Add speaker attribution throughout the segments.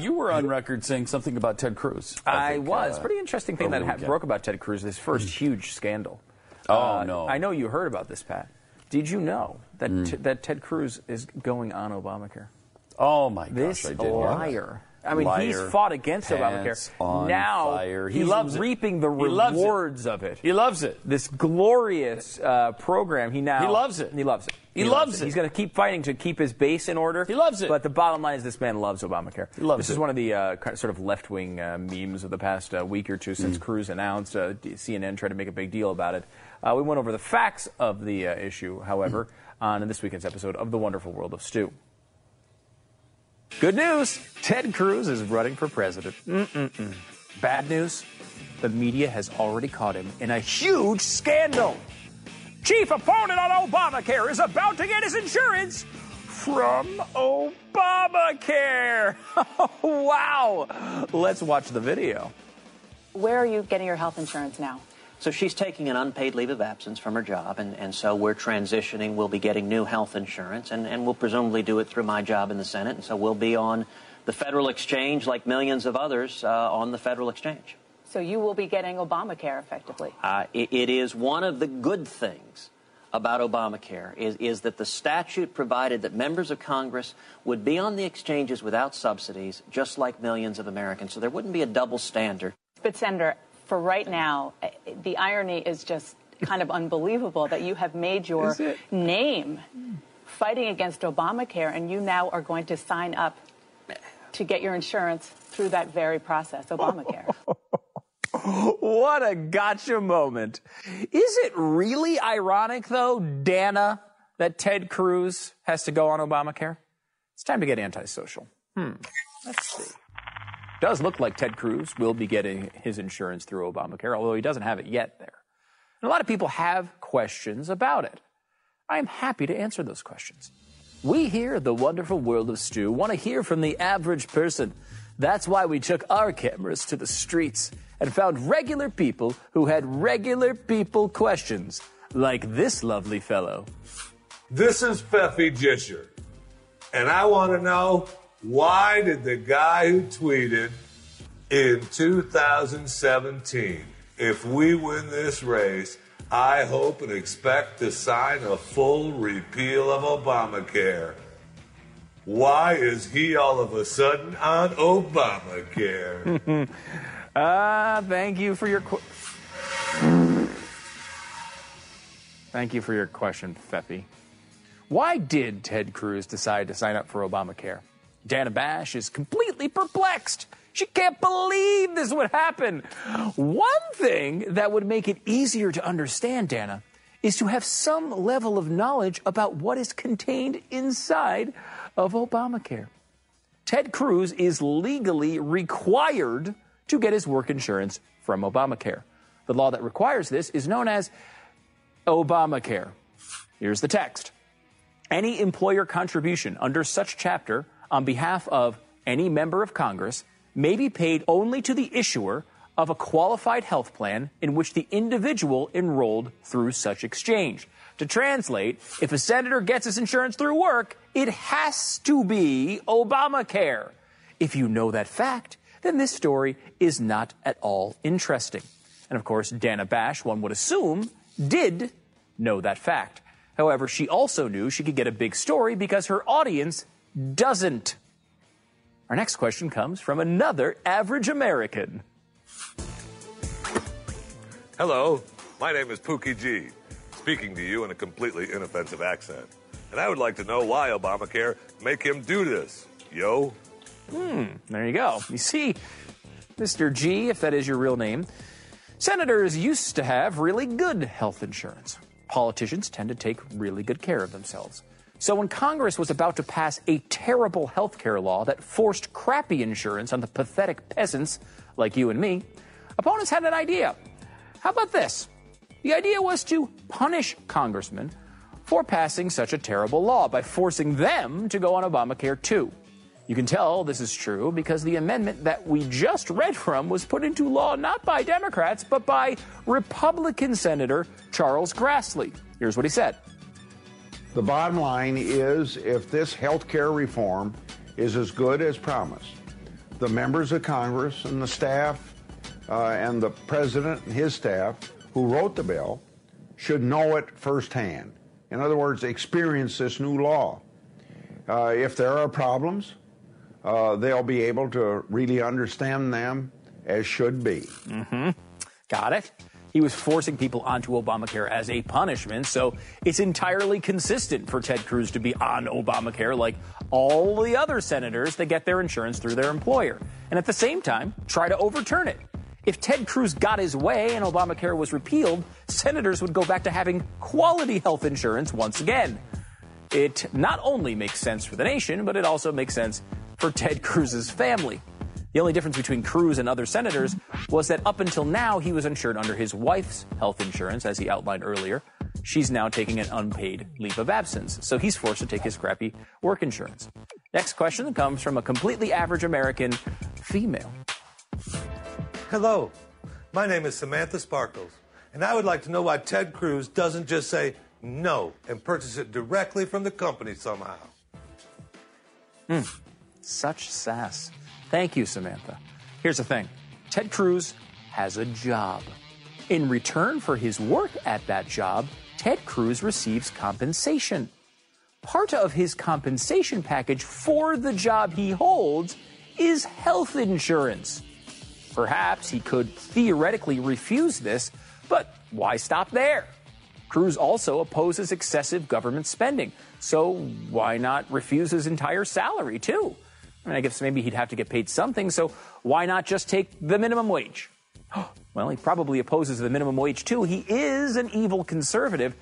Speaker 1: You were on record saying something about Ted Cruz.
Speaker 2: I,
Speaker 1: think,
Speaker 2: was.
Speaker 1: uh,
Speaker 2: Pretty interesting thing that ha- broke about Ted Cruz, his first huge scandal.
Speaker 1: Oh,
Speaker 2: Uh,
Speaker 1: no.
Speaker 2: I know you heard about this, Pat. Did you know that,
Speaker 1: Mm.
Speaker 2: t- that Ted Cruz is going on Obamacare?
Speaker 1: Oh my gosh,
Speaker 2: This
Speaker 1: I did.
Speaker 2: liar. I mean, he's fought against Obamacare.
Speaker 1: on
Speaker 2: now
Speaker 1: fire. He loves it.
Speaker 2: reaping the
Speaker 1: He loves it.
Speaker 2: rewards of it.
Speaker 1: He loves it.
Speaker 2: This glorious uh, program. He now
Speaker 1: He loves it.
Speaker 2: He loves it.
Speaker 1: He loves it.
Speaker 2: He's going to keep fighting to keep his base in order.
Speaker 1: He loves it.
Speaker 2: But the bottom line is, this man loves Obamacare.
Speaker 1: He loves it.
Speaker 2: this is one of the uh, sort of left-wing uh, memes of the past uh, week or two since
Speaker 1: Mm.
Speaker 2: Cruz announced. Uh, CNN tried to make a big deal about it. Uh, we went over the facts of the uh, issue, however,
Speaker 1: Mm.
Speaker 2: on this weekend's episode of The Wonderful World of Stu. Good news Ted Cruz is running for president. Mm-mm-mm. Bad news the media has already caught him in a huge scandal. Chief opponent on Obamacare is about to get his insurance from Obamacare. wow. Let's watch the video.
Speaker 3: Where are you getting your health insurance now?
Speaker 4: So she's taking an unpaid leave of absence from her job, and, and so we're transitioning. We'll be getting new health insurance, and, and we'll presumably do it through my job in the Senate. And so we'll be on the federal exchange like millions of others uh, on the federal exchange.
Speaker 3: So you will be getting Obamacare effectively.
Speaker 4: Uh, it, it is one of the good things about Obamacare is, is that the statute provided that members of Congress would be on the exchanges without subsidies, just like millions of Americans. So there wouldn't be a double standard.
Speaker 3: But, Senator, for right now, the irony is just kind of unbelievable that you have made your name fighting against Obamacare, and you now are going to sign up to get your insurance through that very process, Obamacare.
Speaker 2: What a gotcha moment. Is it really ironic, though, Dana, that Ted Cruz has to go on Obamacare? It's time to get antisocial. Hmm. Let's see. Does look like Ted Cruz will be getting his insurance through Obamacare, although he doesn't have it yet there. And a lot of people have questions about it. I am happy to answer those questions. We here the wonderful world of Stu want to hear from the average person. That's why we took our cameras to the streets and found regular people who had regular people questions, like this lovely fellow.
Speaker 5: This is Pfeffy Jisher. And I want to know why did the guy who tweeted in 2017, if we win this race, I hope and expect to sign a full repeal of Obamacare. Why is he all of a sudden on Obamacare?
Speaker 2: Ah, thank you for your qu- Thank you for your question, Pfeffy. Why did Ted Cruz decide to sign up for Obamacare? Dana Bash is completely perplexed. She can't believe this would happen. One thing that would make it easier to understand, Dana, is to have some level of knowledge about what is contained inside of Obamacare. Ted Cruz is legally required to get his work insurance from Obamacare. The law that requires this is known as Obamacare. Here's the text. Any employer contribution under such chapter on behalf of any member of Congress may be paid only to the issuer of a qualified health plan in which the individual enrolled through such exchange. To translate, if a senator gets his insurance through work, it has to be Obamacare. If you know that fact, then this story is not at all interesting. And of course, Dana Bash, one would assume, did know that fact. However, she also knew she could get a big story because her audience doesn't. Our next question comes from another average American.
Speaker 5: Hello, my name is Pookie G, speaking to you in a completely inoffensive accent. And I would like to know why Obamacare make him do this. Yo.
Speaker 2: Hmm, there you go. You see, Mr. G, if that is your real name, senators used to have really good health insurance. Politicians tend to take really good care of themselves. So when Congress was about to pass a terrible health care law that forced crappy insurance on the pathetic peasants like you and me, opponents had an idea. How about this? The idea was to punish congressmen for passing such a terrible law by forcing them to go on Obamacare too. You can tell this is true because the amendment that we just read from was put into law not by Democrats, but by Republican Senator Charles Grassley. Here's what he said.
Speaker 6: The bottom line is if this health care reform is as good as promised, the members of Congress and the staff uh, and the president and his staff who wrote the bill should know it firsthand. In other words, experience this new law. Uh, if there are problems, uh, they'll be able to really understand them as should be.
Speaker 2: Mm-hmm. Got it? He was forcing people onto Obamacare as a punishment, so it's entirely consistent for Ted Cruz to be on Obamacare like all the other senators that get their insurance through their employer. And at the same time, try to overturn it. If Ted Cruz got his way and Obamacare was repealed, senators would go back to having quality health insurance once again. It not only makes sense for the nation, but it also makes sense for Ted Cruz's family. The only difference between Cruz and other senators was that up until now, he was insured under his wife's health insurance, as he outlined earlier. She's now taking an unpaid leave of absence, so he's forced to take his crappy work insurance. Next question comes from a completely average American female.
Speaker 5: Hello, my name is Samantha Sparkles, and I would like to know why Ted Cruz doesn't just say no and purchase it directly from the company somehow.
Speaker 2: Hmm, such sass. Thank you, Samantha. Here's the thing Ted Cruz has a job. In return for his work at that job, Ted Cruz receives compensation. Part of his compensation package for the job he holds is health insurance. Perhaps he could theoretically refuse this, but why stop there? Cruz also opposes excessive government spending, so why not refuse his entire salary, too? I mean, I guess maybe he'd have to get paid something, so why not just take the minimum wage? Well, he probably opposes the minimum wage too. He is an evil conservative,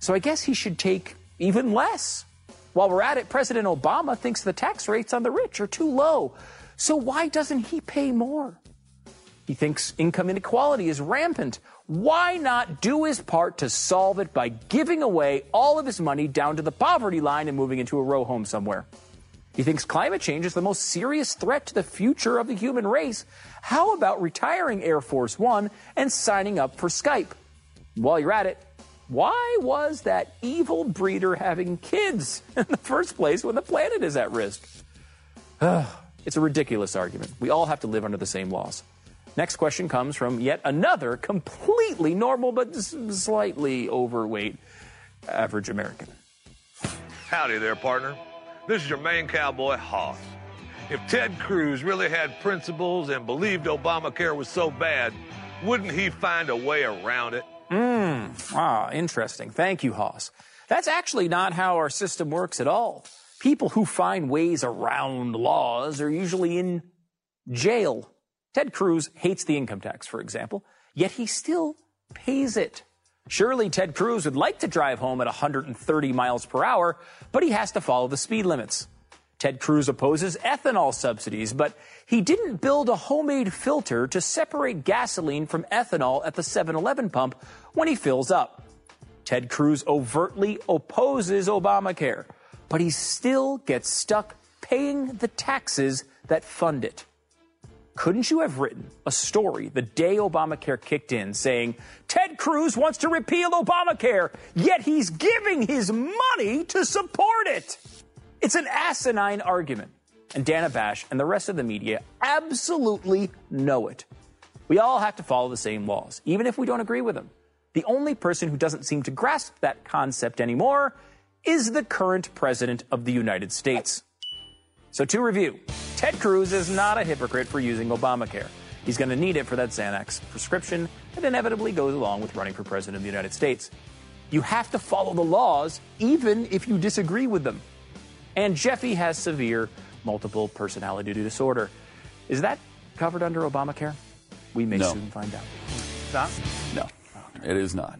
Speaker 2: so I guess he should take even less. While we're at it, President Obama thinks the tax rates on the rich are too low. So why doesn't he pay more? He thinks income inequality is rampant. Why not do his part to solve it by giving away all of his money down to the poverty line and moving into a row home somewhere? He thinks climate change is the most serious threat to the future of the human race. How about retiring Air Force One and signing up for Skype? While you're at it, why was that evil breeder having kids in the first place when the planet is at risk? it's a ridiculous argument. We all have to live under the same laws. Next question comes from yet another completely normal but slightly overweight average American.
Speaker 5: Howdy there, partner. This is your main cowboy, Hoss. If Ted Cruz really had principles and believed Obamacare was so bad, wouldn't he find a way around it?
Speaker 2: Hmm. Ah, interesting. Thank you, Hoss. That's actually not how our system works at all. People who find ways around laws are usually in jail. Ted Cruz hates the income tax, for example, yet he still pays it. Surely Ted Cruz would like to drive home at 130 miles per hour, but he has to follow the speed limits. Ted Cruz opposes ethanol subsidies, but he didn't build a homemade filter to separate gasoline from ethanol at the 7 Eleven pump when he fills up. Ted Cruz overtly opposes Obamacare, but he still gets stuck paying the taxes that fund it. Couldn't you have written a story the day Obamacare kicked in saying, Ted Cruz wants to repeal Obamacare, yet he's giving his money to support it? It's an asinine argument. And Dana Bash and the rest of the media absolutely know it. We all have to follow the same laws, even if we don't agree with them. The only person who doesn't seem to grasp that concept anymore is the current president of the United States. So, to review, Ted Cruz is not a hypocrite for using Obamacare. He's going to need it for that Xanax prescription that inevitably goes along with running for president of the United States. You have to follow the laws, even if you disagree with them. And Jeffy has severe multiple personality disorder. Is that covered under Obamacare? We may
Speaker 1: no.
Speaker 2: soon find out.
Speaker 1: No, it is not.